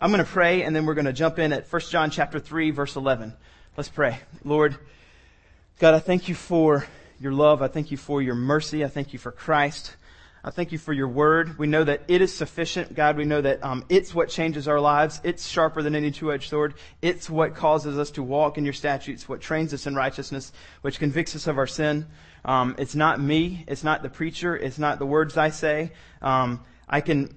I'm going to pray and then we're going to jump in at 1 John chapter 3 verse 11. Let's pray. Lord, God, I thank you for your love. I thank you for your mercy. I thank you for Christ. I thank you for your word. We know that it is sufficient, God. We know that um, it's what changes our lives. It's sharper than any two-edged sword. It's what causes us to walk in your statutes, what trains us in righteousness, which convicts us of our sin. Um, it's not me. It's not the preacher. It's not the words I say. Um, I can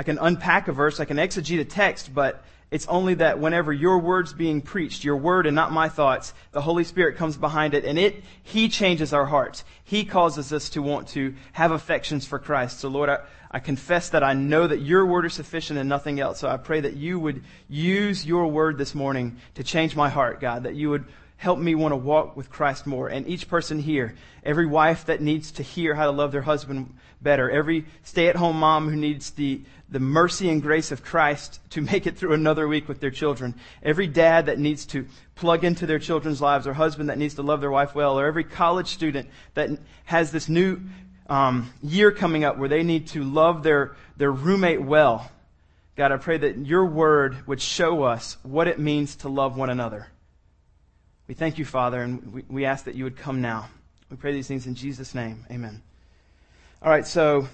I can unpack a verse. I can exegete a text, but it's only that whenever your word's being preached, your word and not my thoughts, the Holy Spirit comes behind it and it, He changes our hearts. He causes us to want to have affections for Christ. So Lord, I, I confess that I know that your word is sufficient and nothing else. So I pray that you would use your word this morning to change my heart, God, that you would help me want to walk with Christ more. And each person here, every wife that needs to hear how to love their husband better, every stay at home mom who needs the, the mercy and grace of Christ to make it through another week with their children. Every dad that needs to plug into their children's lives, or husband that needs to love their wife well, or every college student that has this new um, year coming up where they need to love their, their roommate well. God, I pray that your word would show us what it means to love one another. We thank you, Father, and we, we ask that you would come now. We pray these things in Jesus' name. Amen. All right, so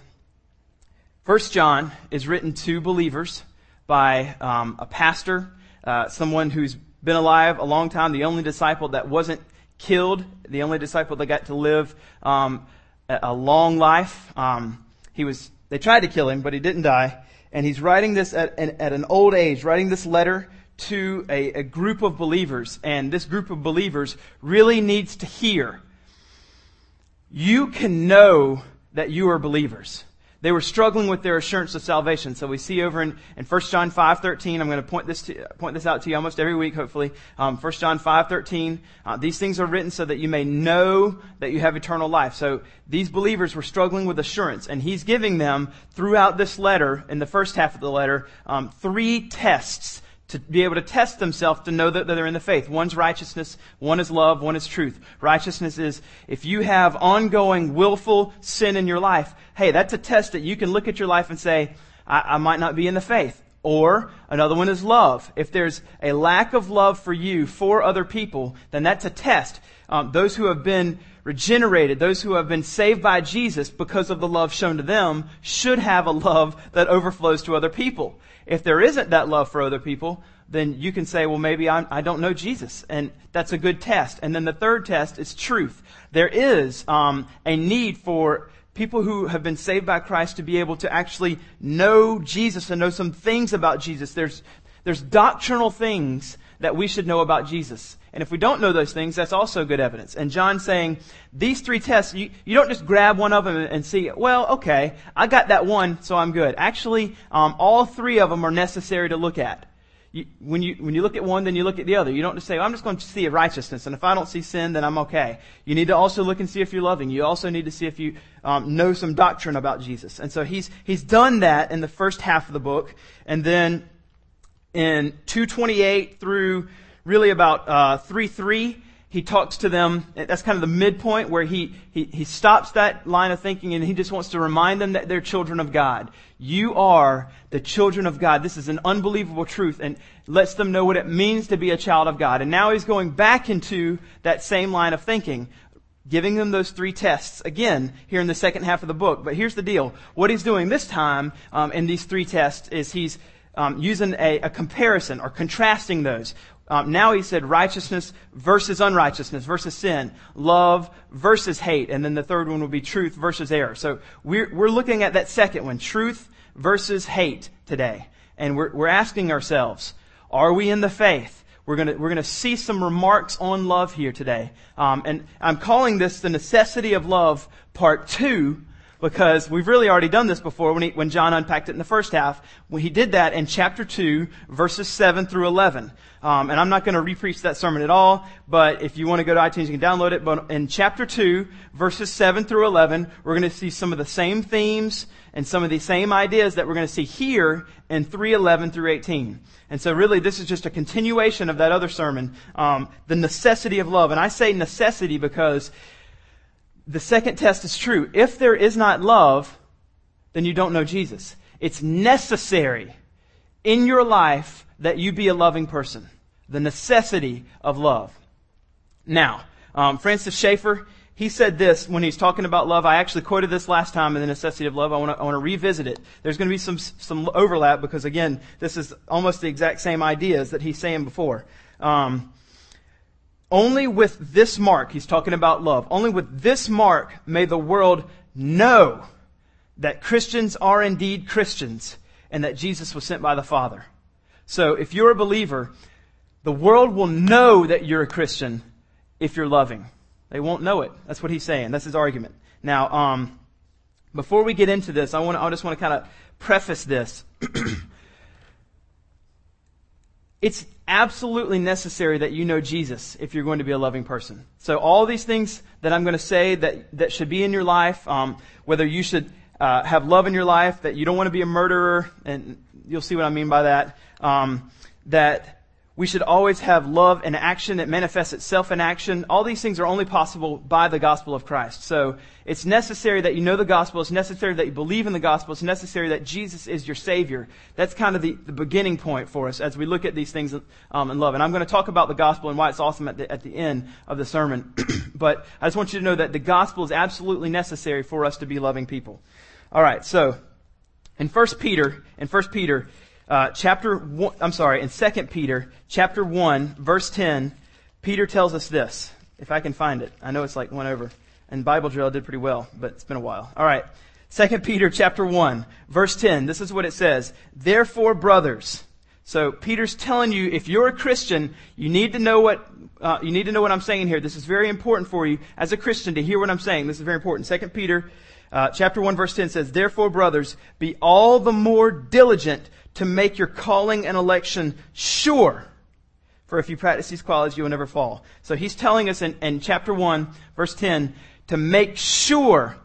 First John is written to believers by um, a pastor, uh, someone who's been alive a long time, the only disciple that wasn't killed, the only disciple that got to live um, a long life. Um, he was. They tried to kill him, but he didn't die. And he's writing this at, at an old age, writing this letter to a, a group of believers. And this group of believers really needs to hear. You can know that you are believers. They were struggling with their assurance of salvation. So we see over in, in 1 John 5.13, I'm going to point this, to, point this out to you almost every week, hopefully. Um, 1 John 5.13, uh, these things are written so that you may know that you have eternal life. So these believers were struggling with assurance, and he's giving them, throughout this letter, in the first half of the letter, um, three tests to be able to test themselves to know that they're in the faith. One's righteousness, one is love, one is truth. Righteousness is if you have ongoing willful sin in your life, hey, that's a test that you can look at your life and say, I, I might not be in the faith. Or another one is love. If there's a lack of love for you for other people, then that's a test. Um, those who have been regenerated, those who have been saved by Jesus because of the love shown to them, should have a love that overflows to other people. If there isn't that love for other people, then you can say, well, maybe I'm, I do not know Jesus. And that's a good test. And then the third test is truth. There is um, a need for people who have been saved by Christ to be able to actually know Jesus and know some things about Jesus. There's, there's doctrinal things that we should know about Jesus. And if we don't know those things, that's also good evidence. And John's saying, these three tests, you, you don't just grab one of them and see, well, okay, I got that one, so I'm good. Actually, um, all three of them are necessary to look at. You, when you when you look at one, then you look at the other. You don't just say, well, "I'm just going to see righteousness," and if I don't see sin, then I'm okay. You need to also look and see if you're loving. You also need to see if you um, know some doctrine about Jesus. And so he's he's done that in the first half of the book, and then in 228 through really about uh, 3 3, he talks to them. That's kind of the midpoint where he, he, he stops that line of thinking and he just wants to remind them that they're children of God. You are the children of God. This is an unbelievable truth and lets them know what it means to be a child of God. And now he's going back into that same line of thinking giving them those three tests again here in the second half of the book. But here's the deal. What he's doing this time um, in these three tests is he's um, using a, a, comparison or contrasting those. Um, now he said righteousness versus unrighteousness versus sin, love versus hate, and then the third one will be truth versus error. So we're, we're looking at that second one, truth versus hate today. And we're, we're asking ourselves, are we in the faith? We're to we're gonna see some remarks on love here today. Um, and I'm calling this the necessity of love part two because we've really already done this before when, he, when John unpacked it in the first half. When he did that in chapter 2, verses 7 through 11. Um, and I'm not going to repreach that sermon at all, but if you want to go to iTunes, you can download it. But in chapter 2, verses 7 through 11, we're going to see some of the same themes and some of the same ideas that we're going to see here in 311 through 18. And so really this is just a continuation of that other sermon, um, the necessity of love. And I say necessity because the second test is true. If there is not love, then you don't know Jesus. It's necessary. in your life that you be a loving person. The necessity of love. Now, um, Francis Schaeffer, he said this when he's talking about love. I actually quoted this last time in the necessity of love. I want to, revisit it. There's going to be some, some overlap because again, this is almost the exact same ideas that he's saying before. Um, only with this mark, he's talking about love, only with this mark may the world know that Christians are indeed Christians and that Jesus was sent by the Father. So if you're a believer, the world will know that you're a Christian if you're loving. They won't know it. That's what he's saying. That's his argument. Now, um, before we get into this, I want I just want to kind of preface this. it's absolutely necessary that you know Jesus if you're going to be a loving person. So all these things that I'm going to say that, that should be in your life, um, whether you should uh, have love in your life, that you don't want to be a murderer, and you'll see what I mean by that, um, that we should always have love in action that manifests itself in action. All these things are only possible by the gospel of Christ. So it's necessary that you know the gospel. It's necessary that you believe in the gospel. It's necessary that Jesus is your Savior. That's kind of the, the beginning point for us as we look at these things um, in love. And I'm going to talk about the gospel and why it's awesome at the, at the end of the sermon. but I just want you to know that the gospel is absolutely necessary for us to be loving people. All right, so in 1 Peter, in 1 Peter, uh, chapter one, I'm sorry, in 2 Peter, chapter 1, verse 10, Peter tells us this. If I can find it. I know it's like one over. And Bible drill did pretty well, but it's been a while. All right. 2 Peter chapter 1, verse 10. This is what it says. Therefore, brothers. So Peter's telling you, if you're a Christian, you need to know what, uh, you need to know what I'm saying here. This is very important for you as a Christian to hear what I'm saying. This is very important. 2 Peter, uh, chapter 1, verse 10 says, Therefore, brothers, be all the more diligent to make your calling and election sure. For if you practice these qualities, you will never fall. So he's telling us in, in chapter 1, verse 10, to make sure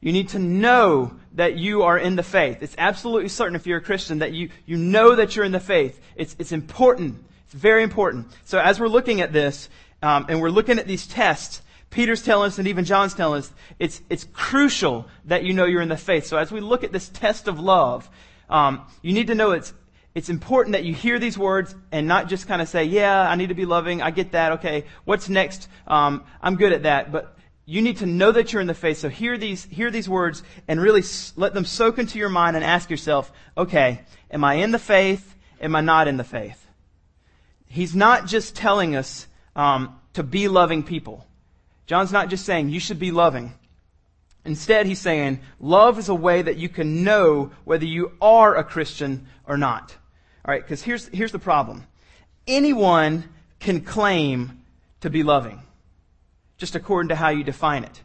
you need to know that you are in the faith. It's absolutely certain if you're a Christian that you, you know that you're in the faith. It's, it's important. It's very important. So as we're looking at this, um, and we're looking at these tests, Peter's telling us and even John's telling us it's, it's crucial that you know you're in the faith. So as we look at this test of love, um, you need to know it's, it's important that you hear these words and not just kind of say, yeah, I need to be loving. I get that. Okay. What's next? Um, I'm good at that. But you need to know that you're in the faith. So hear these, hear these words and really let them soak into your mind and ask yourself, okay, am I in the faith? Am I not in the faith? He's not just telling us um, to be loving people. John's not just saying you should be loving. Instead, he's saying love is a way that you can know whether you are a Christian or not. All right, because here's, here's the problem. Anyone can claim to be loving, just according to how you define it.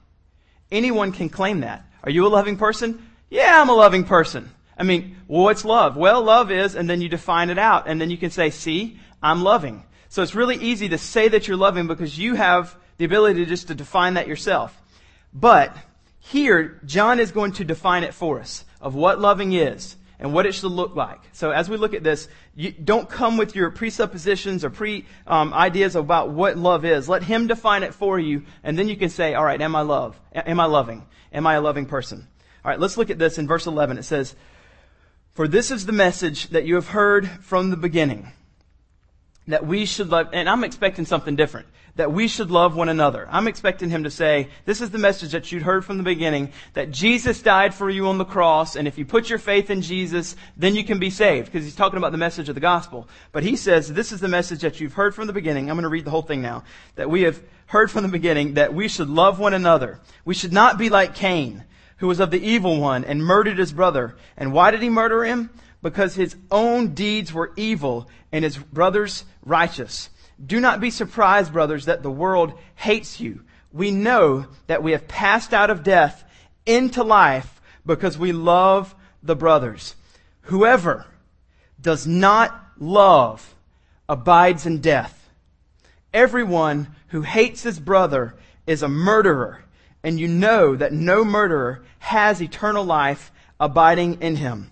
Anyone can claim that. Are you a loving person? Yeah, I'm a loving person. I mean, what's love? Well, love is, and then you define it out, and then you can say, see, I'm loving. So it's really easy to say that you're loving because you have the ability just to define that yourself. But here, John is going to define it for us of what loving is and what it should look like. So as we look at this, don't come with your presuppositions or pre um, ideas about what love is. Let him define it for you, and then you can say, "All right, am I love? Am I loving? Am I a loving person?" All right, let's look at this in verse 11. It says, "For this is the message that you have heard from the beginning." That we should love, and I'm expecting something different, that we should love one another. I'm expecting him to say, this is the message that you'd heard from the beginning, that Jesus died for you on the cross, and if you put your faith in Jesus, then you can be saved, because he's talking about the message of the gospel. But he says, this is the message that you've heard from the beginning. I'm going to read the whole thing now. That we have heard from the beginning that we should love one another. We should not be like Cain, who was of the evil one and murdered his brother. And why did he murder him? Because his own deeds were evil and his brothers righteous. Do not be surprised, brothers, that the world hates you. We know that we have passed out of death into life because we love the brothers. Whoever does not love abides in death. Everyone who hates his brother is a murderer, and you know that no murderer has eternal life abiding in him.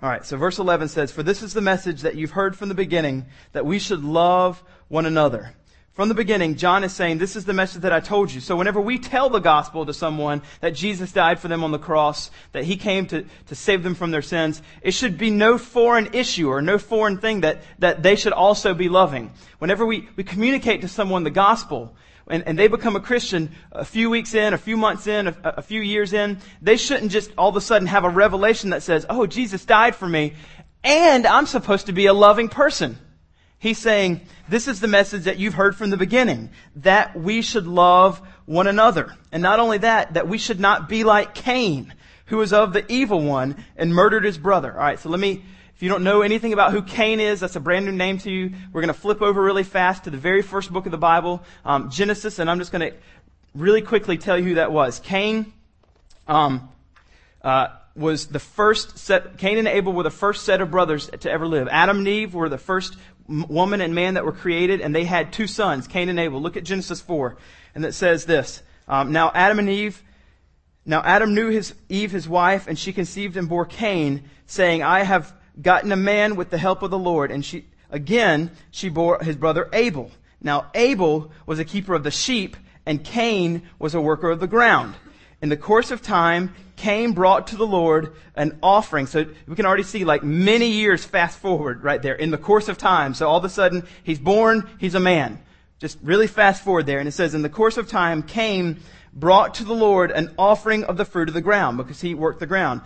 All right, so verse 11 says, For this is the message that you've heard from the beginning, that we should love one another. From the beginning, John is saying, This is the message that I told you. So whenever we tell the gospel to someone that Jesus died for them on the cross, that he came to, to save them from their sins, it should be no foreign issue or no foreign thing that, that they should also be loving. Whenever we, we communicate to someone the gospel, and, and they become a Christian a few weeks in, a few months in, a, a few years in, they shouldn't just all of a sudden have a revelation that says, Oh, Jesus died for me, and I'm supposed to be a loving person. He's saying, this is the message that you've heard from the beginning, that we should love one another. And not only that, that we should not be like Cain, who was of the evil one and murdered his brother. Alright, so let me, if you don't know anything about who Cain is, that's a brand new name to you. We're going to flip over really fast to the very first book of the Bible, um, Genesis, and I'm just going to really quickly tell you who that was. Cain, um, uh, was the first set, Cain and Abel were the first set of brothers to ever live. Adam and Eve were the first woman and man that were created, and they had two sons, Cain and Abel. Look at Genesis 4, and it says this. Um, now Adam and Eve, now Adam knew his, Eve, his wife, and she conceived and bore Cain, saying, I have gotten a man with the help of the Lord. And she, again, she bore his brother Abel. Now Abel was a keeper of the sheep, and Cain was a worker of the ground. In the course of time, Cain brought to the Lord an offering. So we can already see like many years fast forward right there in the course of time. So all of a sudden, he's born, he's a man. Just really fast forward there. And it says, in the course of time, Cain brought to the Lord an offering of the fruit of the ground because he worked the ground.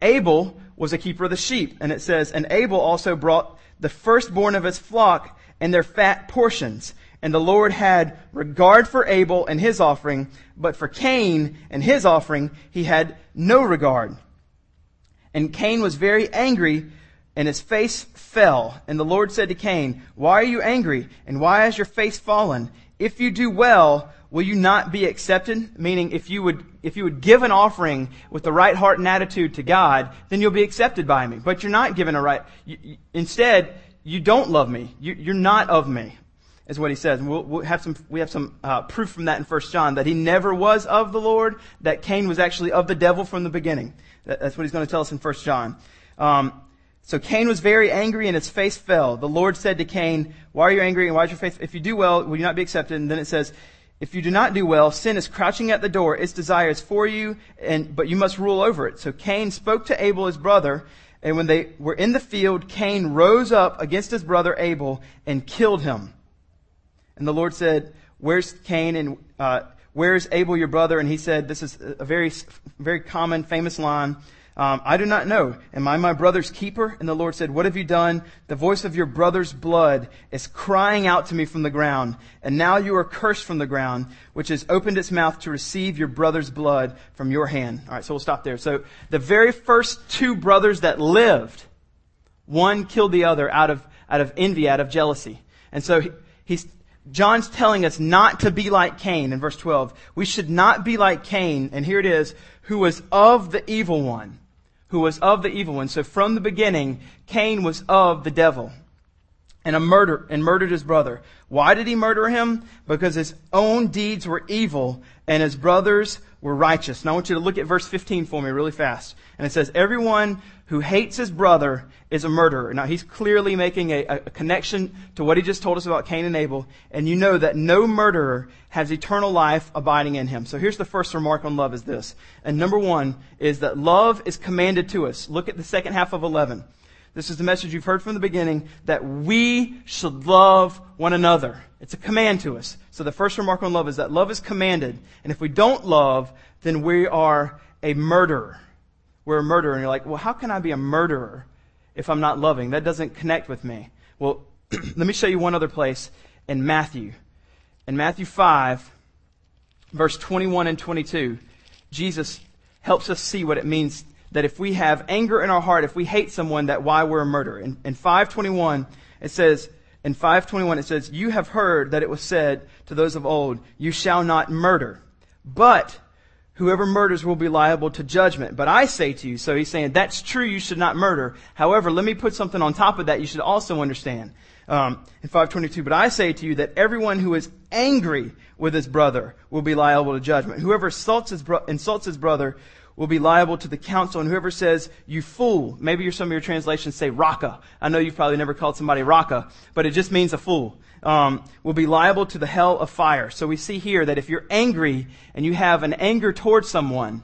Abel was a keeper of the sheep. And it says, and Abel also brought the firstborn of his flock and their fat portions. And the Lord had regard for Abel and his offering, but for Cain and his offering, he had no regard. And Cain was very angry, and his face fell. And the Lord said to Cain, Why are you angry? And why has your face fallen? If you do well, will you not be accepted? Meaning, if you would, if you would give an offering with the right heart and attitude to God, then you'll be accepted by me. But you're not given a right, you, you, instead, you don't love me. You, you're not of me is what he says. And we'll, we'll have some, we have some uh, proof from that in 1 John that he never was of the Lord, that Cain was actually of the devil from the beginning. That, that's what he's going to tell us in 1 John. Um, so Cain was very angry and his face fell. The Lord said to Cain, why are you angry and why is your face, if you do well, will you not be accepted? And then it says, if you do not do well, sin is crouching at the door. Its desire is for you, and, but you must rule over it. So Cain spoke to Abel, his brother, and when they were in the field, Cain rose up against his brother Abel and killed him. And the Lord said, Where's Cain and uh, where's Abel your brother? And he said, This is a very, very common, famous line. Um, I do not know. Am I my brother's keeper? And the Lord said, What have you done? The voice of your brother's blood is crying out to me from the ground. And now you are cursed from the ground, which has opened its mouth to receive your brother's blood from your hand. All right, so we'll stop there. So the very first two brothers that lived, one killed the other out of, out of envy, out of jealousy. And so he, he's, John's telling us not to be like Cain in verse 12. We should not be like Cain, and here it is, who was of the evil one. Who was of the evil one. So from the beginning, Cain was of the devil. And a murder, and murdered his brother. Why did he murder him? Because his own deeds were evil, and his brothers were righteous. Now I want you to look at verse 15 for me really fast. And it says, Everyone who hates his brother is a murderer. Now he's clearly making a, a, connection to what he just told us about Cain and Abel. And you know that no murderer has eternal life abiding in him. So here's the first remark on love is this. And number one is that love is commanded to us. Look at the second half of 11. This is the message you've heard from the beginning that we should love one another. It's a command to us. So the first remark on love is that love is commanded. And if we don't love, then we are a murderer we're a murderer. And you're like, well, how can I be a murderer if I'm not loving? That doesn't connect with me. Well, let me show you one other place in Matthew. In Matthew 5, verse 21 and 22, Jesus helps us see what it means that if we have anger in our heart, if we hate someone, that why we're a murderer. In, in 521, it says, in 521, it says, You have heard that it was said to those of old, You shall not murder. But whoever murders will be liable to judgment. But I say to you, so he's saying that's true, you should not murder. However, let me put something on top of that you should also understand. Um, in 522, but I say to you that everyone who is angry with his brother will be liable to judgment. Whoever insults his, bro- insults his brother will be liable to the council. And whoever says, you fool, maybe some of your translations say raka. I know you've probably never called somebody raka, but it just means a fool. Um, will be liable to the hell of fire. So we see here that if you're angry and you have an anger towards someone,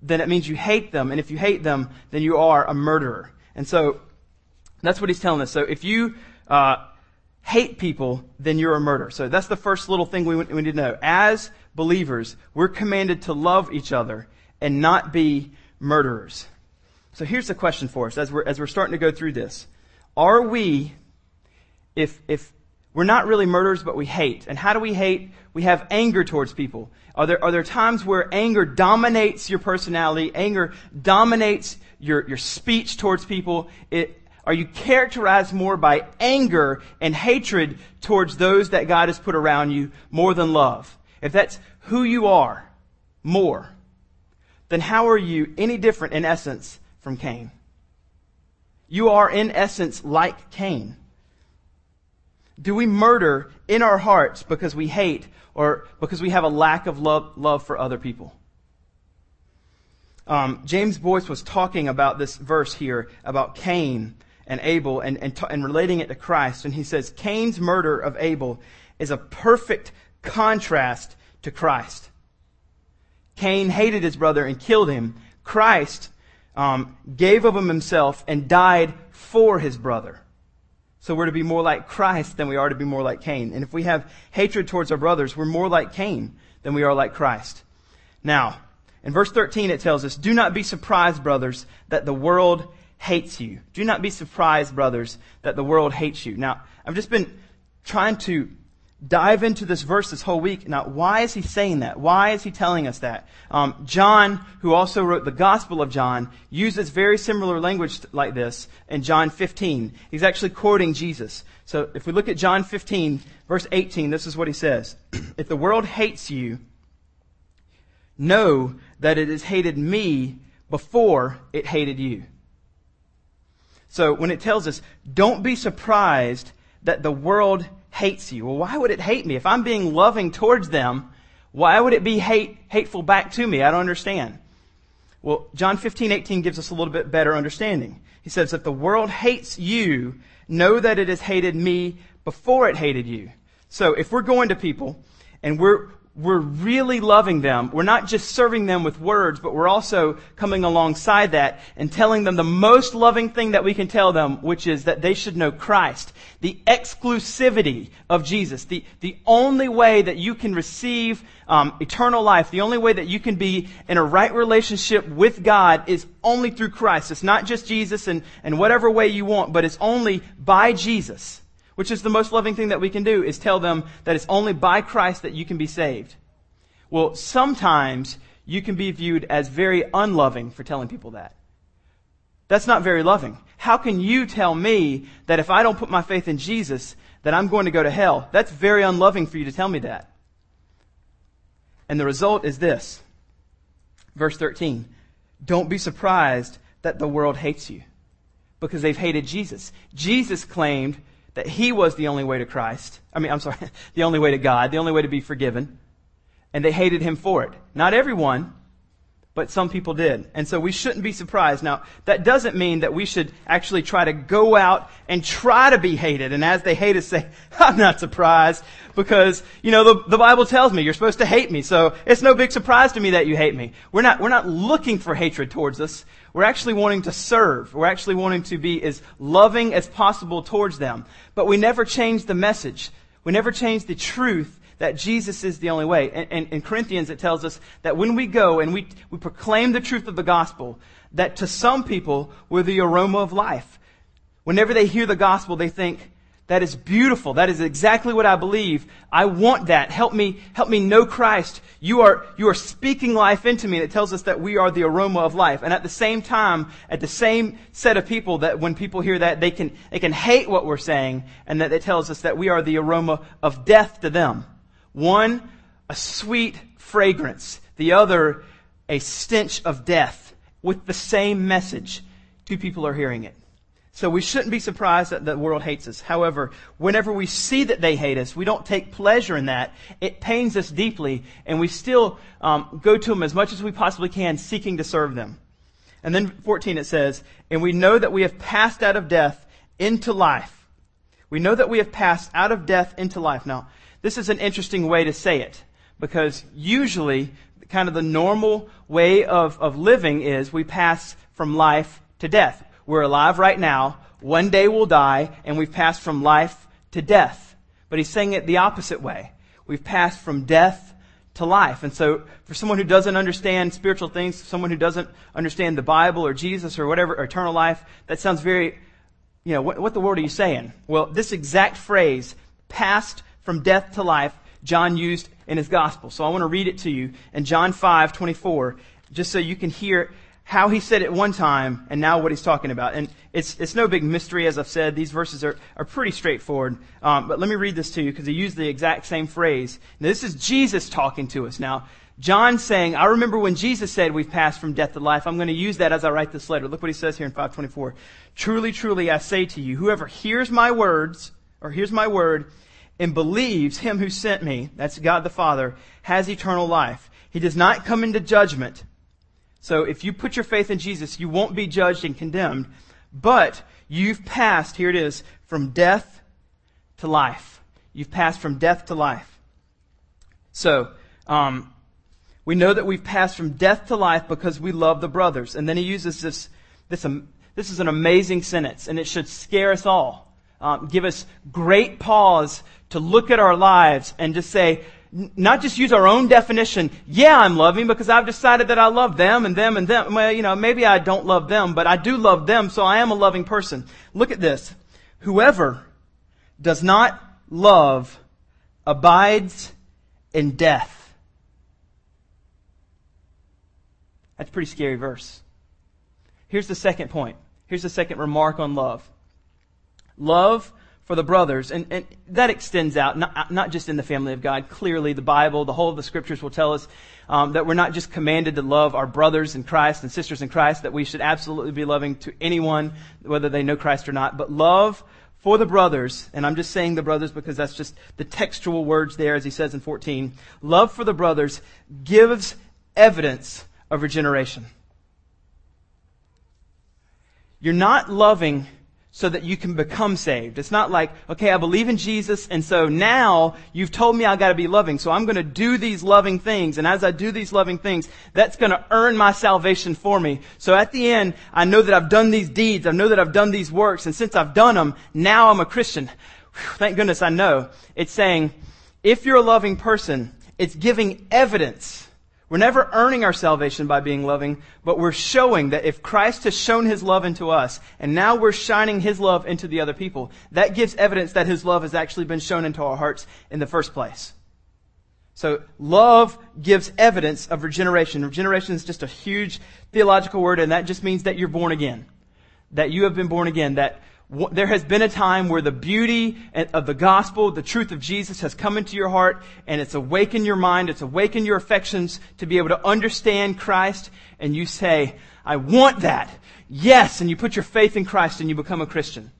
then it means you hate them. And if you hate them, then you are a murderer. And so that's what he's telling us. So if you uh, hate people, then you're a murderer. So that's the first little thing we, we need to know. As believers, we're commanded to love each other and not be murderers. So here's the question for us as we're, as we're starting to go through this. Are we, if, if we're not really murderers, but we hate, and how do we hate? We have anger towards people. Are there, are there times where anger dominates your personality? Anger dominates your, your speech towards people? It, are you characterized more by anger and hatred towards those that God has put around you more than love? If that's who you are more, then how are you any different in essence from Cain? You are in essence like Cain. Do we murder in our hearts because we hate or because we have a lack of love, love for other people? Um, James Boice was talking about this verse here about Cain and Abel and, and, t- and relating it to Christ. And he says, Cain's murder of Abel is a perfect contrast to Christ. Cain hated his brother and killed him. Christ um, gave of himself and died for his brother. So we're to be more like Christ than we are to be more like Cain. And if we have hatred towards our brothers, we're more like Cain than we are like Christ. Now, in verse 13 it tells us, Do not be surprised, brothers, that the world hates you. Do not be surprised, brothers, that the world hates you. Now, I've just been trying to dive into this verse this whole week. Now, why is he saying that? Why is he telling us that? Um, John, who also wrote the Gospel of John, uses very similar language like this in John 15. He's actually quoting Jesus. So if we look at John 15, verse 18, this is what he says. if the world hates you, know that it has hated me before it hated you. So when it tells us, don't be surprised that the world hates you. Well, why would it hate me? If I'm being loving towards them, why would it be hate, hateful back to me? I don't understand. Well, John 15, 18 gives us a little bit better understanding. He says, if the world hates you, know that it has hated me before it hated you. So if we're going to people and we're, we're really loving them. We're not just serving them with words, but we're also coming alongside that and telling them the most loving thing that we can tell them, which is that they should know Christ. The exclusivity of Jesus. The, the only way that you can receive um, eternal life, the only way that you can be in a right relationship with God is only through Christ. It's not just Jesus and, and whatever way you want, but it's only by Jesus which is the most loving thing that we can do, is tell them that it's only by Christ that you can be saved. Well, sometimes you can be viewed as very unloving for telling people that. That's not very loving. How can you tell me that if I don't put my faith in Jesus, that I'm going to go to hell? That's very unloving for you to tell me that. And the result is this. Verse 13. Don't be surprised that the world hates you because they've hated Jesus. Jesus claimed that he was the only way to Christ. I mean, I'm sorry, the only way to God, the only way to be forgiven. And they hated him for it. Not everyone, but some people did. And so we shouldn't be surprised. Now, that doesn't mean that we should actually try to go out and try to be hated. And as they hate us, say, I'm not surprised because, you know, the, the Bible tells me you're supposed to hate me. So it's no big surprise to me that you hate me. We're not, we're not looking for hatred towards us. We're actually wanting to serve. We're actually wanting to be as loving as possible towards them. But we never change the message. We never change the truth that Jesus is the only way. And, and, in Corinthians, it tells us that when we go and we, we proclaim the truth of the gospel, that to some people, we're the aroma of life. Whenever they hear the gospel, they think, that is beautiful. That is exactly what I believe. I want that. Help me, help me know Christ. You are, you are speaking life into me. And it tells us that we are the aroma of life. And at the same time, at the same set of people that when people hear that, they can, they can hate what we're saying. And that it tells us that we are the aroma of death to them. One, a sweet fragrance the other a stench of death with the same message. Two people are hearing it. So we shouldn't be surprised that the world hates us. However, whenever we see that they hate us, we don't take pleasure in that. It pains us deeply, and we still um, go to them as much as we possibly can, seeking to serve them. And then 14 it says, And we know that we have passed out of death into life. We know that we have passed out of death into life. Now, this is an interesting way to say it, because usually, kind of the normal way of, of living is we pass from life to death. We're alive right now. One day we'll die, and we've passed from life to death. But he's saying it the opposite way. We've passed from death to life. And so, for someone who doesn't understand spiritual things, someone who doesn't understand the Bible or Jesus or whatever, or eternal life, that sounds very, you know, what, what the word are you saying? Well, this exact phrase, passed from death to life, John used in his gospel. So I want to read it to you in John 5, 24, just so you can hear how he said it one time and now what he's talking about. And it's, it's no big mystery, as I've said. These verses are, are pretty straightforward. Um, but let me read this to you because he used the exact same phrase. Now, this is Jesus talking to us. Now, John saying, I remember when Jesus said we've passed from death to life. I'm going to use that as I write this letter. Look what he says here in 524. Truly, truly, I say to you, whoever hears my words, or hears my word, and believes him who sent me, that's God the Father, has eternal life. He does not come into judgment so if you put your faith in Jesus, you won't be judged and condemned, but you've passed, here it is, from death to life. You've passed from death to life. So, um, we know that we've passed from death to life because we love the brothers. And then he uses this, this, um, this is an amazing sentence, and it should scare us all. Um, give us great pause to look at our lives and just say, not just use our own definition. Yeah, I'm loving because I've decided that I love them and them and them. Well, you know, maybe I don't love them, but I do love them, so I am a loving person. Look at this. Whoever does not love abides in death. That's a pretty scary verse. Here's the second point. Here's the second remark on love. Love for the brothers, and, and that extends out, not, not just in the family of God. Clearly, the Bible, the whole of the scriptures will tell us um, that we're not just commanded to love our brothers in Christ and sisters in Christ, that we should absolutely be loving to anyone, whether they know Christ or not, but love for the brothers, and I'm just saying the brothers because that's just the textual words there, as he says in 14. Love for the brothers gives evidence of regeneration. You're not loving so that you can become saved. It's not like, okay, I believe in Jesus, and so now you've told me I gotta be loving, so I'm gonna do these loving things, and as I do these loving things, that's gonna earn my salvation for me. So at the end, I know that I've done these deeds, I know that I've done these works, and since I've done them, now I'm a Christian. Whew, thank goodness I know. It's saying, if you're a loving person, it's giving evidence we're never earning our salvation by being loving, but we're showing that if Christ has shown his love into us, and now we're shining his love into the other people, that gives evidence that his love has actually been shown into our hearts in the first place. So love gives evidence of regeneration. Regeneration is just a huge theological word, and that just means that you're born again. That you have been born again. That there has been a time where the beauty of the gospel, the truth of Jesus has come into your heart and it's awakened your mind, it's awakened your affections to be able to understand Christ and you say, I want that. Yes. And you put your faith in Christ and you become a Christian.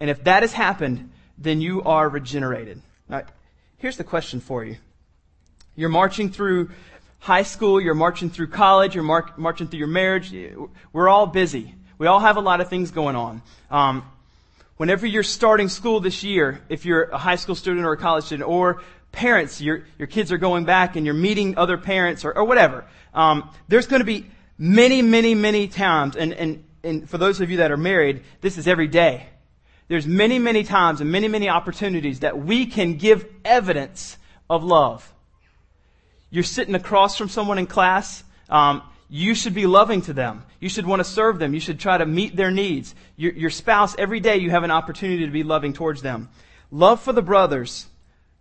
And if that has happened, then you are regenerated. Now, here's the question for you. You're marching through high school, you're marching through college, you're mar- marching through your marriage. We're all busy. We all have a lot of things going on. Um, whenever you're starting school this year, if you're a high school student or a college student, or parents, your, your kids are going back and you're meeting other parents or, or whatever, um, there's going to be many, many, many times, and, and, and for those of you that are married, this is every day. There's many, many times and many, many opportunities that we can give evidence of love. You're sitting across from someone in class, um, you should be loving to them. You should want to serve them. You should try to meet their needs. Your, your, spouse, every day you have an opportunity to be loving towards them. Love for the brothers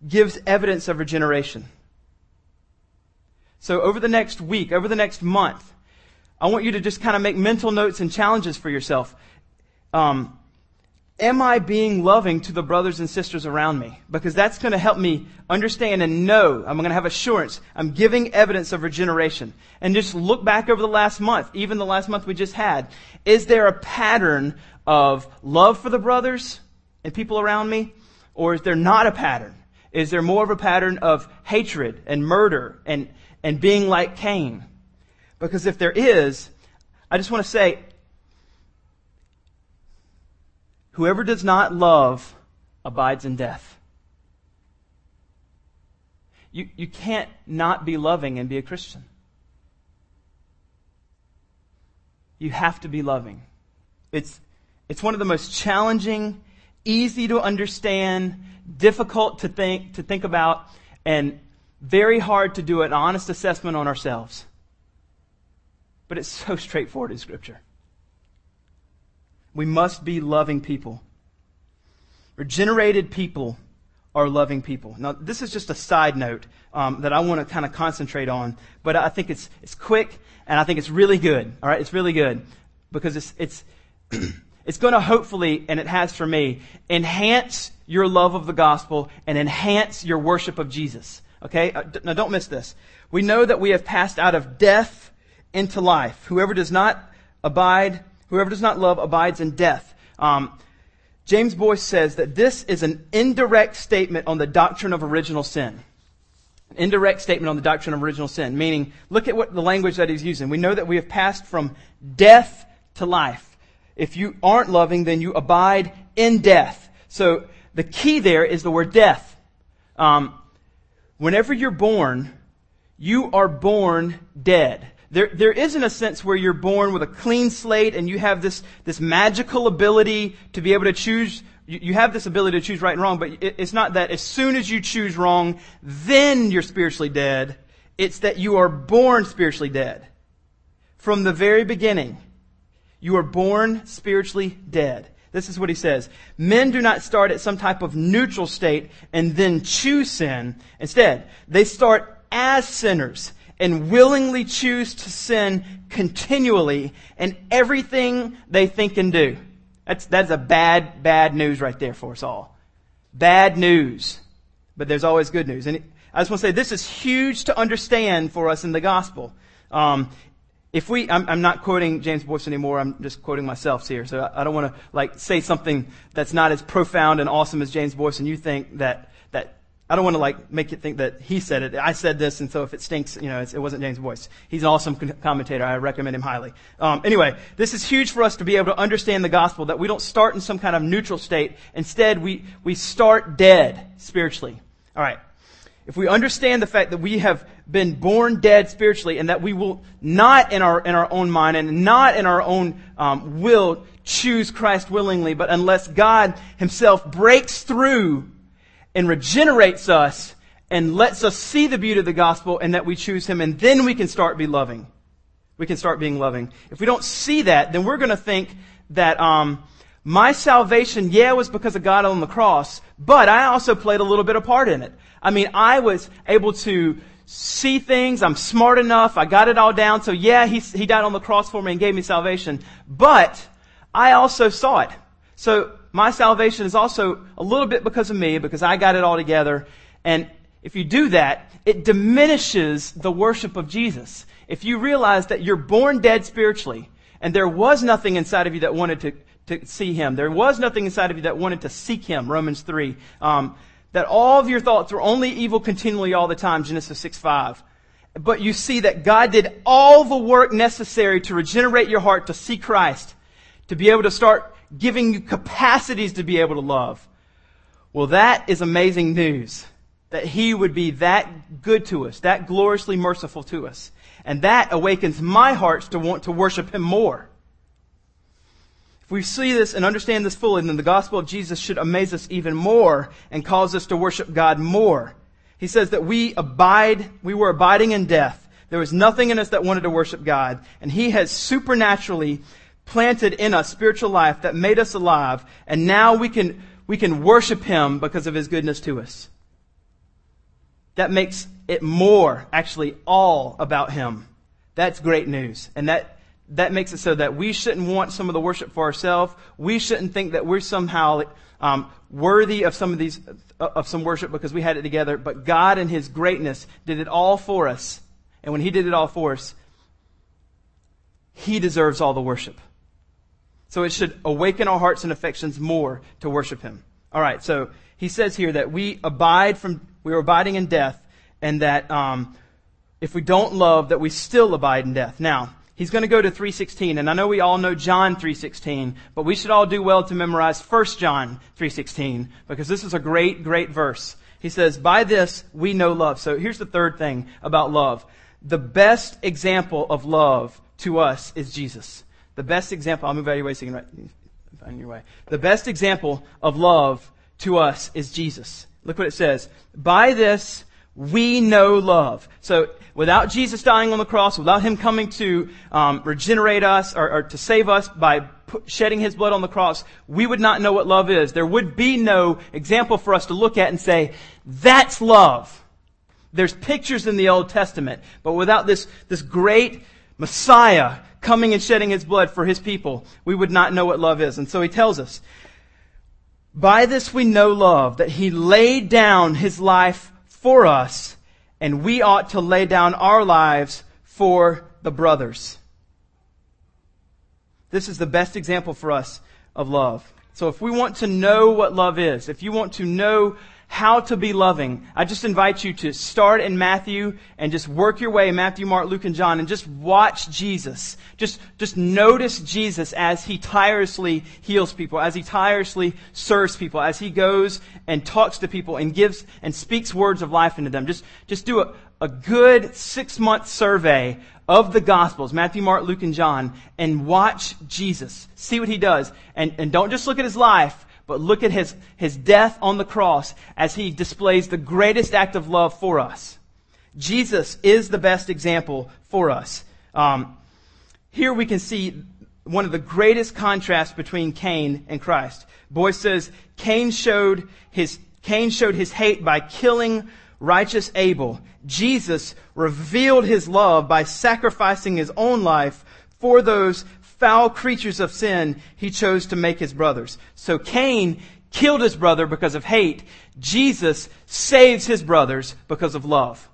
gives evidence of regeneration. So over the next week, over the next month, I want you to just kind of make mental notes and challenges for yourself. Um, am I being loving to the brothers and sisters around me? Because that's going to help me understand and know. I'm going to have assurance. I'm giving evidence of regeneration. And just look back over the last month, even the last month we just had. Is there a pattern of love for the brothers and people around me? Or is there not a pattern? Is there more of a pattern of hatred and murder and, and being like Cain? Because if there is, I just want to say, Whoever does not love abides in death. You, you can't not be loving and be a Christian. You have to be loving. It's, it's one of the most challenging, easy to understand, difficult to think, to think about, and very hard to do an honest assessment on ourselves. But it's so straightforward in Scripture. We must be loving people. Regenerated people are loving people. Now, this is just a side note um, that I want to kind of concentrate on, but I think it's it's quick and I think it's really good. All right, it's really good because it's it's it's going to hopefully, and it has for me, enhance your love of the gospel and enhance your worship of Jesus. Okay, uh, now don't miss this. We know that we have passed out of death into life. Whoever does not abide Whoever does not love abides in death. Um, James Boice says that this is an indirect statement on the doctrine of original sin. An indirect statement on the doctrine of original sin, meaning, look at what the language that he's using. We know that we have passed from death to life. If you aren't loving, then you abide in death. So the key there is the word death. Um, whenever you're born, you are born dead. There, there isn't a sense where you're born with a clean slate and you have this, this magical ability to be able to choose. You, have this ability to choose right and wrong, but it, it's not that as soon as you choose wrong, then you're spiritually dead. It's that you are born spiritually dead. From the very beginning, you are born spiritually dead. This is what he says. Men do not start at some type of neutral state and then choose sin. Instead, they start as sinners and willingly choose to sin continually in everything they think and do. That's, that's a bad, bad news right there for us all. Bad news. But there's always good news. And I just want to say this is huge to understand for us in the gospel. Um, if we, I'm, I'm, not quoting James Boice anymore. I'm just quoting myself here. So I, I don't want to like say something that's not as profound and awesome as James Boice and you think that I don't want to like make you think that he said it. I said this, and so if it stinks, you know, it wasn't James Boice. He's an awesome commentator. I recommend him highly. Um, anyway, this is huge for us to be able to understand the gospel. That we don't start in some kind of neutral state. Instead, we we start dead spiritually. All right. If we understand the fact that we have been born dead spiritually, and that we will not in our in our own mind and not in our own um, will choose Christ willingly, but unless God Himself breaks through and regenerates us and lets us see the beauty of the gospel and that we choose him and then we can start be loving. We can start being loving. If we don't see that, then we're going to think that um, my salvation, yeah, was because of God on the cross, but I also played a little bit of part in it. I mean, I was able to see things. I'm smart enough. I got it all down. So yeah, he, he died on the cross for me and gave me salvation. But I also saw it. So my salvation is also a little bit because of me, because I got it all together. And if you do that, it diminishes the worship of Jesus. If you realize that you're born dead spiritually, and there was nothing inside of you that wanted to, to see Him, there was nothing inside of you that wanted to seek Him, Romans 3, um, that all of your thoughts were only evil continually all the time, Genesis 6 5. But you see that God did all the work necessary to regenerate your heart to see Christ, to be able to start giving you capacities to be able to love. Well, that is amazing news. That He would be that good to us, that gloriously merciful to us. And that awakens my hearts to want to worship Him more. If we see this and understand this fully, then the gospel of Jesus should amaze us even more and cause us to worship God more. He says that we abide, we were abiding in death. There was nothing in us that wanted to worship God. And He has supernaturally planted in us spiritual life that made us alive, and now we can, we can worship Him because of His goodness to us. That makes it more, actually, all about Him. That's great news. And that, that makes it so that we shouldn't want some of the worship for ourselves. We shouldn't think that we're somehow um, worthy of some of these of some worship because we had it together. But God, in His greatness, did it all for us. And when He did it all for us, He deserves all the worship. So it should awaken our hearts and affections more to worship Him. All right. So He says here that we abide from we are abiding in death, and that um, if we don't love, that we still abide in death. Now He's going to go to 316, and I know we all know John 316, but we should all do well to memorize 1 John 316 because this is a great, great verse. He says, "By this we know love." So here's the third thing about love: the best example of love to us is Jesus. The best example. I'll move out of your way so you can find your way. The best example of love to us is Jesus. Look what it says: "By this." we know love. So without Jesus dying on the cross, without Him coming to um, regenerate us or, or, to save us by shedding His blood on the cross, we would not know what love is. There would be no example for us to look at and say, that's love. There's pictures in the Old Testament, but without this, this great Messiah coming and shedding His blood for His people, we would not know what love is. And so He tells us, by this we know love, that He laid down His life for us, and we ought to lay down our lives for the brothers. This is the best example for us of love. So if we want to know what love is, if you want to know how to be loving, I just invite you to start in Matthew and just work your way Matthew, Mark, Luke, and John and just watch Jesus. Just, just notice Jesus as he tirelessly heals people, as he tirelessly serves people, as he goes and talks to people and gives and speaks words of life into them. Just, just do a, a good six month survey of the Gospels, Matthew, Mark, Luke, and John, and watch Jesus. See what he does. And, and don't just look at his life, but look at his, his death on the cross as he displays the greatest act of love for us. Jesus is the best example for us. Um, here we can see one of the greatest contrasts between Cain and Christ. Boice says Cain showed his Cain showed his hate by killing righteous Abel. Jesus revealed his love by sacrificing his own life for those foul creatures of sin he chose to make his brothers. So Cain killed his brother because of hate. Jesus saves his brothers because of love.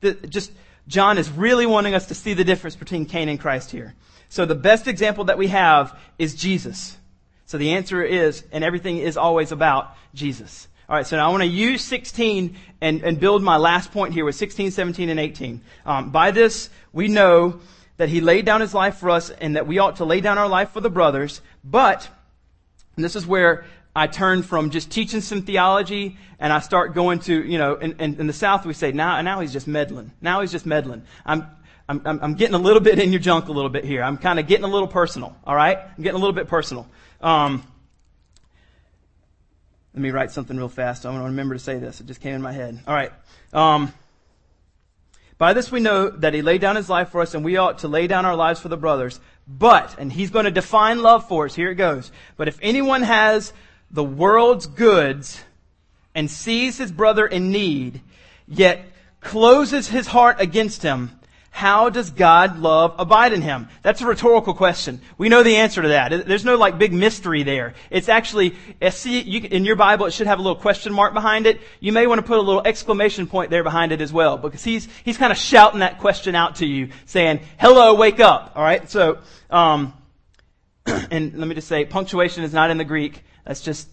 The, just, John is really wanting us to see the difference between Cain and Christ here. So the best example that we have is Jesus. So the answer is, and everything is always about Jesus. All right, so now I want to use 16 and, and build my last point here with 16, 17, and 18. Um, by this, we know that he laid down his life for us and that we ought to lay down our life for the brothers. But, this is where I turn from just teaching some theology and I start going to, you know, in, in, in the South we say, now, now he's just meddling. Now he's just meddling. I'm, I'm, I'm getting a little bit in your junk a little bit here. I'm kind of getting a little personal, all right? I'm getting a little bit personal. Um, let me write something real fast. I want to remember to say this. It just came in my head. All right. Um, by this we know that he laid down his life for us and we ought to lay down our lives for the brothers. But, and he's going to define love for us. Here it goes. But if anyone has the world's goods and sees his brother in need, yet closes his heart against him, how does God love abide in him? That's a rhetorical question. We know the answer to that. There's no like big mystery there. It's actually, see, in your Bible, it should have a little question mark behind it. You may want to put a little exclamation point there behind it as well, because he's, he's kind of shouting that question out to you, saying, hello, wake up. Alright? So, um, and let me just say, punctuation is not in the Greek. That's just,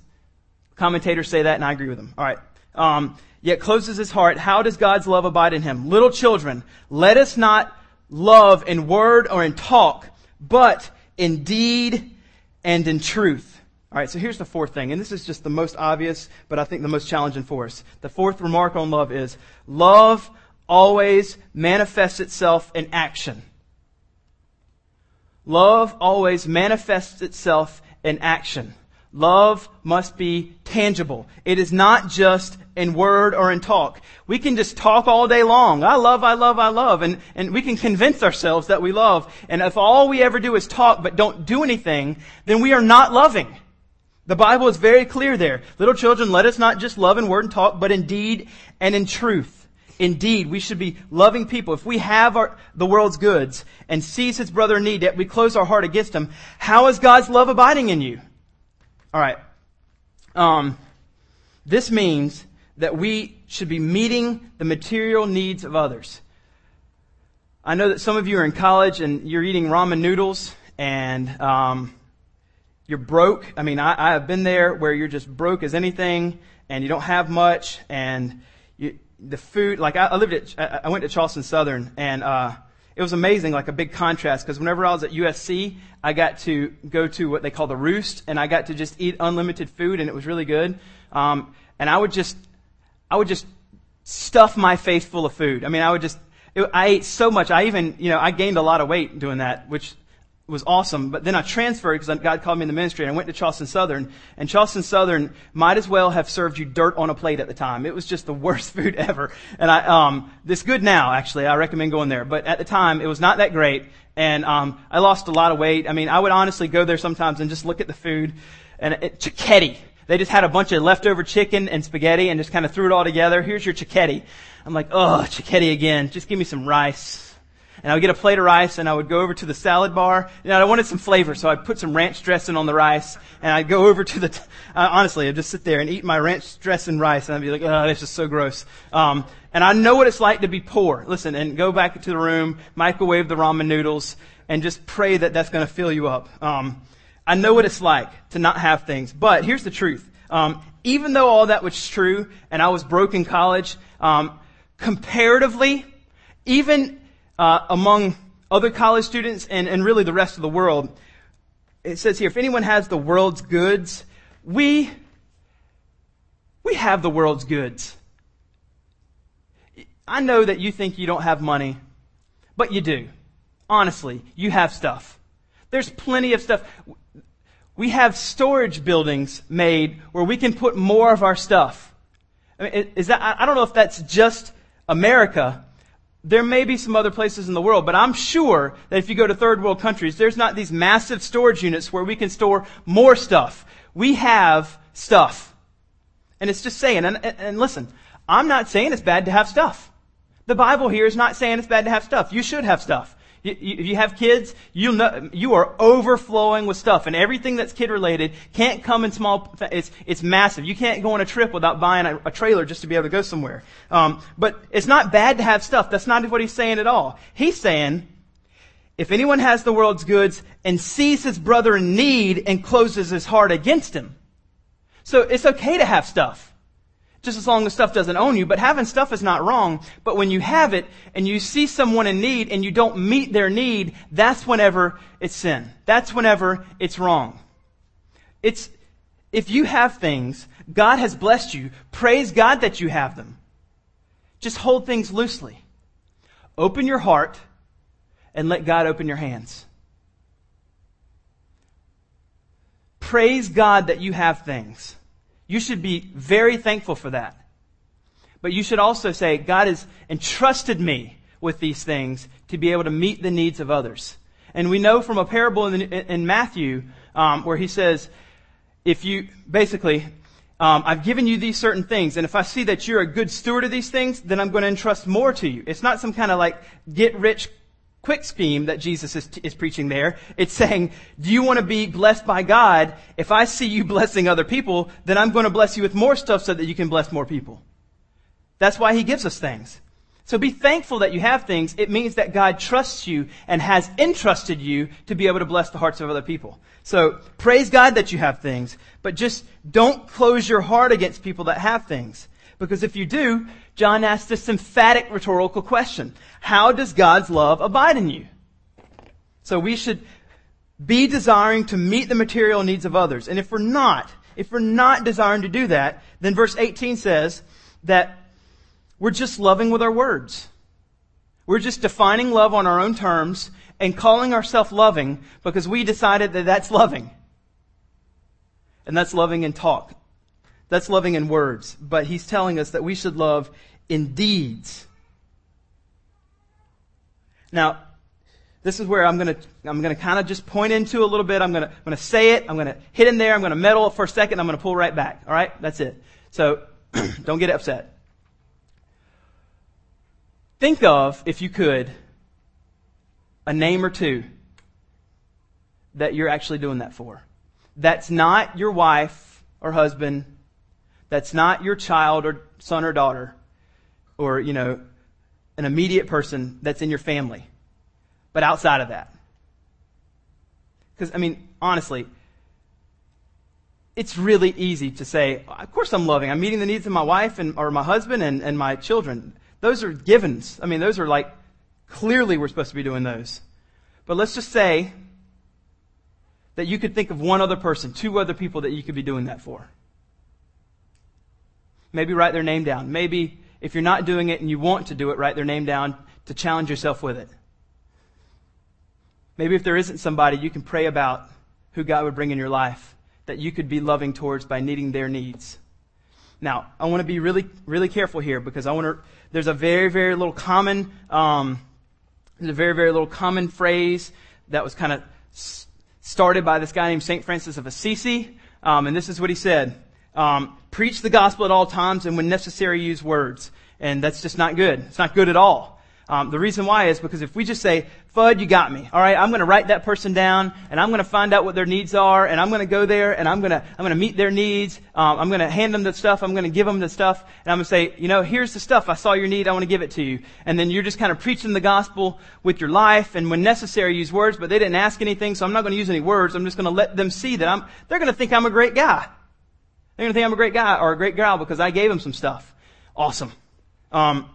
commentators say that and I agree with them. Alright. Um, yet closes his heart. How does God's love abide in him? Little children, let us not love in word or in talk, but in deed and in truth. All right, so here's the fourth thing, and this is just the most obvious, but I think the most challenging for us. The fourth remark on love is love always manifests itself in action. Love always manifests itself in action. Love must be tangible. It is not just in word or in talk. We can just talk all day long. I love, I love, I love. And, and we can convince ourselves that we love. And if all we ever do is talk but don't do anything, then we are not loving. The Bible is very clear there. Little children, let us not just love in word and talk, but in deed and in truth. Indeed, we should be loving people. If we have our, the world's goods and sees his brother in need, yet we close our heart against him, how is God's love abiding in you? All right. Um, this means that we should be meeting the material needs of others. I know that some of you are in college and you're eating ramen noodles and um, you're broke. I mean, I, I, have been there where you're just broke as anything and you don't have much and you, the food, like I, I lived at, I went to Charleston Southern and, uh, it was amazing, like a big contrast, because whenever I was at USC, I got to go to what they call the roost, and I got to just eat unlimited food, and it was really good. Um, and I would just, I would just stuff my face full of food. I mean, I would just, it, I ate so much. I even, you know, I gained a lot of weight doing that, which was awesome. But then I transferred because God called me in the ministry and I went to Charleston Southern. And Charleston Southern might as well have served you dirt on a plate at the time. It was just the worst food ever. And I, um, it's good now, actually. I recommend going there. But at the time, it was not that great. And, um, I lost a lot of weight. I mean, I would honestly go there sometimes and just look at the food and it, cicchetti. They just had a bunch of leftover chicken and spaghetti and just kind of threw it all together. Here's your cicchetti. I'm like, oh, cicchetti again. Just give me some rice and I would get a plate of rice and I would go over to the salad bar. And I wanted some flavor, so I'd put some ranch dressing on the rice and I'd go over to the, t- uh, honestly, I'd just sit there and eat my ranch dressing rice and I'd be like, oh, this is so gross. Um, and I know what it's like to be poor. Listen, and go back to the room, microwave the ramen noodles, and just pray that that's going to fill you up. Um, I know what it's like to not have things. But here's the truth. Um, even though all that was true, and I was broke in college, um, comparatively, even uh, among other college students and, and really the rest of the world. It says here, if anyone has the world's goods, we, we have the world's goods. I know that you think you don't have money, but you do. Honestly, you have stuff. There's plenty of stuff. We have storage buildings made where we can put more of our stuff. I mean, is that, I don't know if that's just America, there may be some other places in the world, but I'm sure that if you go to third world countries, there's not these massive storage units where we can store more stuff. We have stuff. And it's just saying, and, and listen, I'm not saying it's bad to have stuff. The Bible here is not saying it's bad to have stuff. You should have stuff. If you have kids, you know, you are overflowing with stuff and everything that's kid related can't come in small, it's, it's massive. You can't go on a trip without buying a, a trailer just to be able to go somewhere. Um, but it's not bad to have stuff. That's not what he's saying at all. He's saying, if anyone has the world's goods and sees his brother in need and closes his heart against him. So it's okay to have stuff just as long as stuff doesn't own you. But having stuff is not wrong. But when you have it and you see someone in need and you don't meet their need, that's whenever it's sin. That's whenever it's wrong. It's, if you have things, God has blessed you. Praise God that you have them. Just hold things loosely. Open your heart and let God open your hands. Praise God that you have things. You should be very thankful for that. But you should also say, God has entrusted me with these things to be able to meet the needs of others. And we know from a parable in, in Matthew um, where he says, if you basically, um, I've given you these certain things, and if I see that you're a good steward of these things, then I'm going to entrust more to you. It's not some kind of like get rich quick scheme that Jesus is, is preaching there. It's saying, do you want to be blessed by God? If I see you blessing other people, then I'm going to bless you with more stuff so that you can bless more people. That's why he gives us things. So be thankful that you have things. It means that God trusts you and has entrusted you to be able to bless the hearts of other people. So praise God that you have things, but just don't close your heart against people that have things. Because if you do, John asks this emphatic rhetorical question. How does God's love abide in you? So we should be desiring to meet the material needs of others. And if we're not, if we're not desiring to do that, then verse 18 says that we're just loving with our words. We're just defining love on our own terms and calling ourselves loving because we decided that that's loving. And that's loving in talk. That's loving in words. But he's telling us that we should love in deeds. Now, this is where I'm gonna, I'm gonna kind of just point into a little bit. I'm gonna, I'm gonna say it. I'm gonna hit in there. I'm gonna meddle for a second. I'm gonna pull right back. All right? That's it. So, don't get upset. think of, if you could, a name or two that you're actually doing that for. That's not your wife or husband. That's not your child or son or daughter or, you know, an immediate person that's in your family. But outside of that. Because, I mean, honestly, it's really easy to say, of course I'm loving. I'm meeting the needs of my wife and, or my husband and, and my children. Those are givens. I mean, those are like, clearly we're supposed to be doing those. But let's just say that you could think of one other person, two other people that you could be doing that for. Maybe write their name down. Maybe if you're not doing it and you want to do it, write their name down to challenge yourself with it. Maybe if there isn't somebody you can pray about who God would bring in your life that you could be loving towards by meeting their needs. Now, I want to be really, really careful here because I want to, there's a very, very little common, um, there's a very, very little common phrase that was kind of started by this guy named St. Francis of Assisi. Um, and this is what he said. Um, preach the gospel at all times and when necessary use words. And that's just not good. It's not good at all. Um, the reason why is because if we just say, Fudd, you got me. All right, I'm going to write that person down, and I'm going to find out what their needs are, and I'm going to go there, and I'm going to I'm going to meet their needs. Um, I'm going to hand them the stuff. I'm going to give them the stuff, and I'm going to say, you know, here's the stuff. I saw your need. I want to give it to you. And then you're just kind of preaching the gospel with your life, and when necessary, use words. But they didn't ask anything, so I'm not going to use any words. I'm just going to let them see that I'm. They're going to think I'm a great guy. They're going to think I'm a great guy or a great girl because I gave them some stuff. Awesome. Um,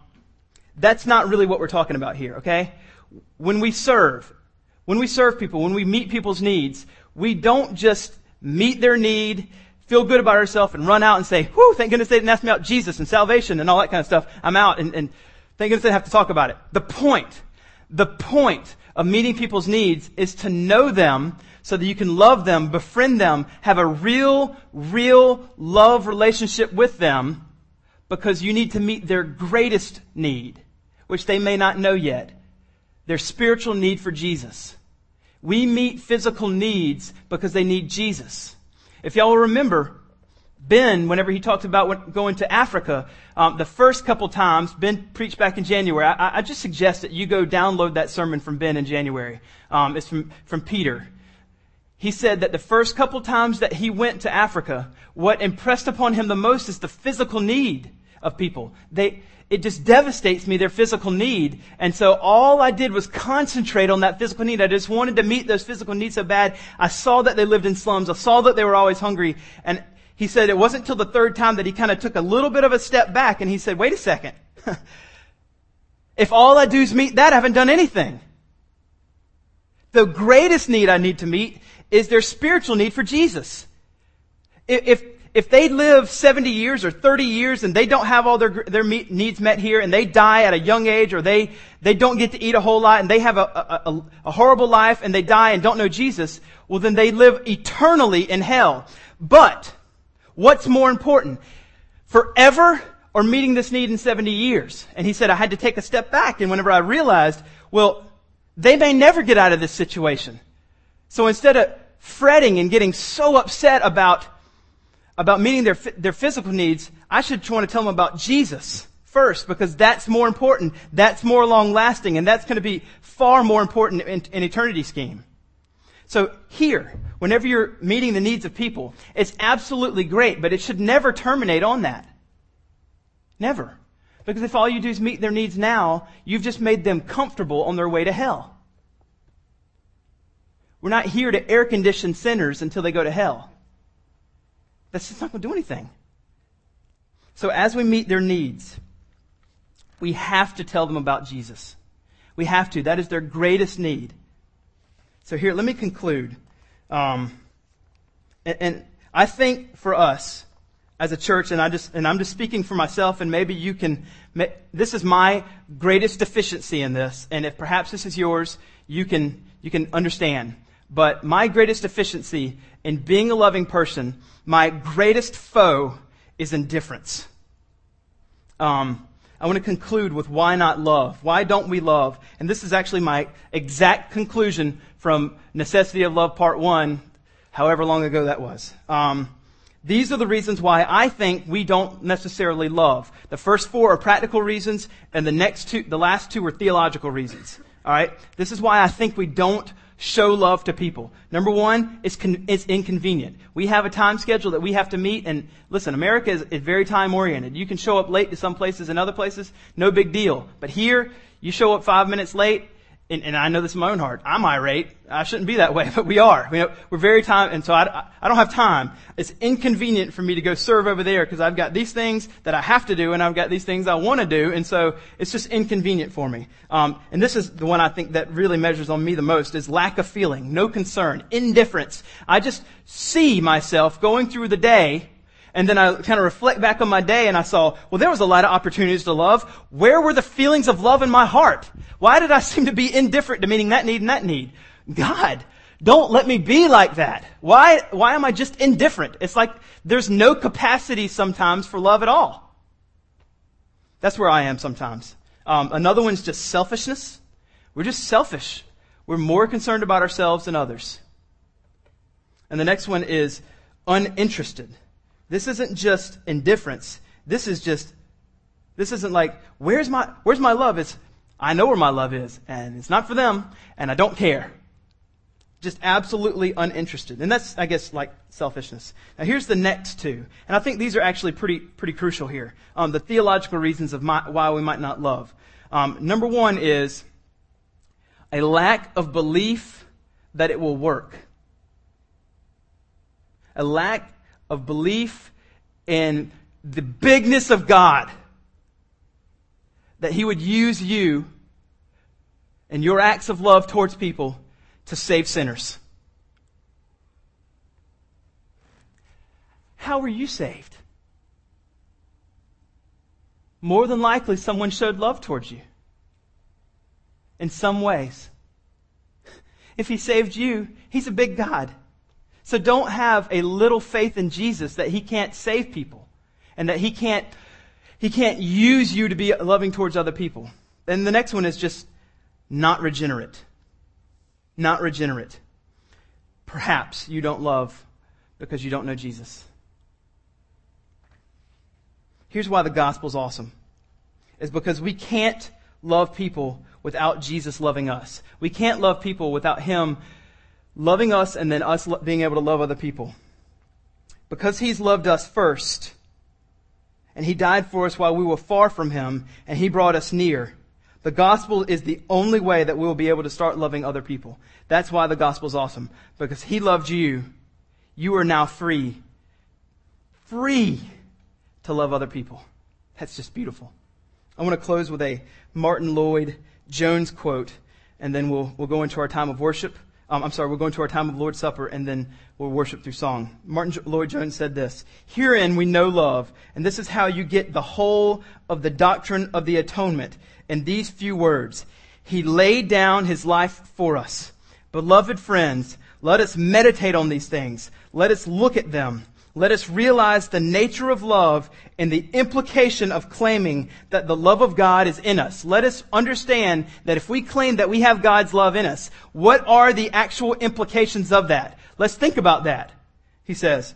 that's not really what we're talking about here, okay? When we serve, when we serve people, when we meet people's needs, we don't just meet their need, feel good about ourselves, and run out and say, whew, thank goodness they didn't ask me about Jesus and salvation and all that kind of stuff. I'm out and, and thank goodness they have to talk about it. The point, the point of meeting people's needs is to know them so that you can love them, befriend them, have a real, real love relationship with them because you need to meet their greatest need which they may not know yet their spiritual need for Jesus. We meet physical needs because they need Jesus. If y'all will remember, Ben, whenever he talked about going to Africa, um, the first couple times, Ben preached back in January. I, I, just suggest that you go download that sermon from Ben in January. Um, it's from, from Peter. He said that the first couple times that he went to Africa, what impressed upon him the most is the physical need of people. They, it just devastates me, their physical need. And so all I did was concentrate on that physical need. I just wanted to meet those physical needs so bad. I saw that they lived in slums. I saw that they were always hungry. And he said it wasn't until the third time that he kind of took a little bit of a step back and he said, wait a second. if all I do is meet that, I haven't done anything. The greatest need I need to meet is their spiritual need for Jesus. If, if they live 70 years or 30 years and they don't have all their, their needs met here and they die at a young age or they, they don't get to eat a whole lot and they have a, a, a horrible life and they die and don't know Jesus, well then they live eternally in hell. But, what's more important? Forever or meeting this need in 70 years? And he said, I had to take a step back and whenever I realized, well, they may never get out of this situation. So instead of fretting and getting so upset about about meeting their, their physical needs, I should want to tell them about Jesus first because that's more important. That's more long lasting and that's going to be far more important in, in eternity scheme. So here, whenever you're meeting the needs of people, it's absolutely great, but it should never terminate on that. Never. Because if all you do is meet their needs now, you've just made them comfortable on their way to hell. We're not here to air condition sinners until they go to hell. That's just not going to do anything. So as we meet their needs, we have to tell them about Jesus. We have to. That is their greatest need. So here, let me conclude. Um, and, and I think for us as a church, and I just and I'm just speaking for myself, and maybe you can. This is my greatest deficiency in this, and if perhaps this is yours, you can you can understand. But my greatest deficiency in being a loving person, my greatest foe is indifference. Um, I want to conclude with why not love? Why don't we love? And this is actually my exact conclusion from Necessity of Love Part 1, however long ago that was. Um, These are the reasons why I think we don't necessarily love. The first four are practical reasons, and the next two, the last two are theological reasons. Alright? This is why I think we don't show love to people. Number one, it's, con- it's inconvenient. We have a time schedule that we have to meet, and listen, America is, is very time oriented. You can show up late to some places and other places, no big deal. But here, you show up five minutes late, and, and, I know this in my own heart. I'm irate. I shouldn't be that way, but we are. We are very time, and so I, I don't have time. It's inconvenient for me to go serve over there because I've got these things that I have to do, and I've got these things I want to do, and so it's just inconvenient for me. Um, and this is the one I think that really measures on me the most: is lack of feeling, no concern, indifference. I just see myself going through the day and then I kind of reflect back on my day and I saw, well, there was a lot of opportunities to love. Where were the feelings of love in my heart? Why did I seem to be indifferent to meeting that need and that need? God, don't let me be like that. Why, why am I just indifferent? It's like there's no capacity sometimes for love at all. That's where I am sometimes. Um, another one's just selfishness. We're just selfish. We're more concerned about ourselves than others. And the next one is uninterested. This isn't just indifference. This is just, this isn't like, where's my, where's my love? It's, I know where my love is, and it's not for them, and I don't care. Just absolutely uninterested. And that's, I guess, like selfishness. Now here's the next two. And I think these are actually pretty, pretty crucial here. Um, the theological reasons of my, why we might not love. Um, number one is a lack of belief that it will work. A lack of belief in the bigness of God. That He would use you and your acts of love towards people to save sinners. How were you saved? More than likely, someone showed love towards you. In some ways. If He saved you, He's a big God. So don't have a little faith in Jesus that he can't save people and that he can't, he can't use you to be loving towards other people. And the next one is just not regenerate. Not regenerate. Perhaps you don't love because you don't know Jesus. Here's why the gospel's awesome. Is because we can't love people without Jesus loving us. We can't love people without him loving us and then us being able to love other people. Because he's loved us first, and he died for us while we were far from him, and he brought us near. The gospel is the only way that we will be able to start loving other people. That's why the gospel is awesome. Because he loved you. You are now free. Free to love other people. That's just beautiful. I want to close with a Martyn Lloyd Jones quote, and then we'll, we'll go into our time of worship. Um, I'm sorry, we're going to our time of Lord's Supper and then we'll worship through song. Martyn Lloyd Jones said this, Herein we know love, and this is how you get the whole of the doctrine of the atonement in these few words. He laid down his life for us. Beloved friends, let us meditate on these things. Let us look at them. Let us realize the nature of love and the implication of claiming that the love of God is in us. Let us understand that if we claim that we have God's love in us, what are the actual implications of that? Let's think about that, he says.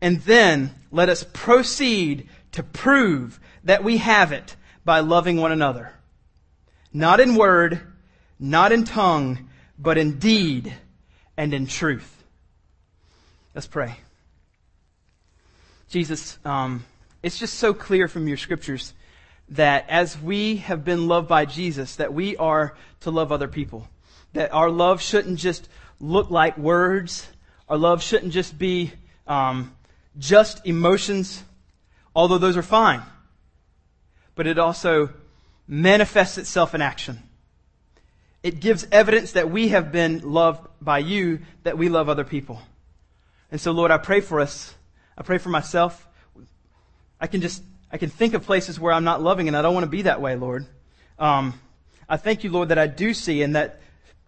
And then let us proceed to prove that we have it by loving one another. Not in word, not in tongue, but in deed and in truth. Let's pray. Jesus, um, it's just so clear from your scriptures that as we have been loved by Jesus, that we are to love other people. That our love shouldn't just look like words. Our love shouldn't just be um, just emotions, although those are fine. But it also manifests itself in action. It gives evidence that we have been loved by you, that we love other people. And so, Lord, I pray for us I pray for myself. I can just, I can think of places where I'm not loving and I don't want to be that way, Lord. Um, I thank you, Lord, that I do see and that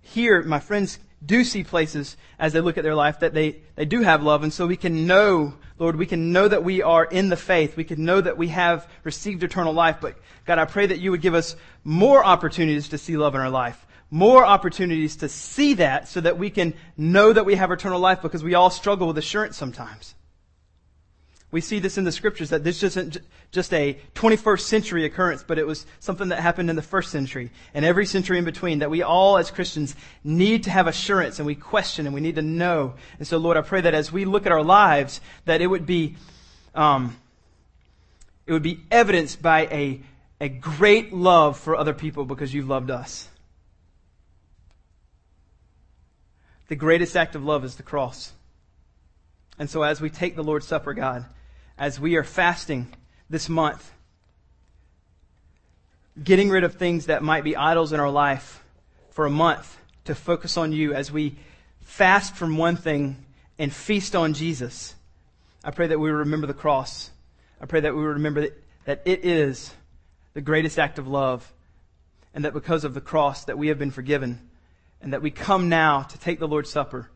here my friends do see places as they look at their life that they, they do have love. And so we can know, Lord, we can know that we are in the faith. We can know that we have received eternal life. But God, I pray that you would give us more opportunities to see love in our life. More opportunities to see that so that we can know that we have eternal life because we all struggle with assurance sometimes. We see this in the scriptures that this isn't just a 21st century occurrence, but it was something that happened in the first century and every century in between that we all as Christians need to have assurance and we question and we need to know. And so Lord, I pray that as we look at our lives, that it would be, um, it would be evidenced by a, a great love for other people because you've loved us. The greatest act of love is the cross. And so as we take the Lord's Supper, God, as we are fasting this month, getting rid of things that might be idols in our life for a month to focus on you as we fast from one thing and feast on Jesus. I pray that we remember the cross. I pray that we remember that, it is the greatest act of love and that because of the cross that we have been forgiven and that we come now to take the Lord's Supper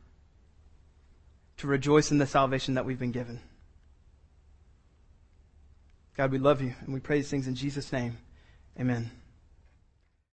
to rejoice in the salvation that we've been given. God, we love you and we pray these things in Jesus' name. Amen.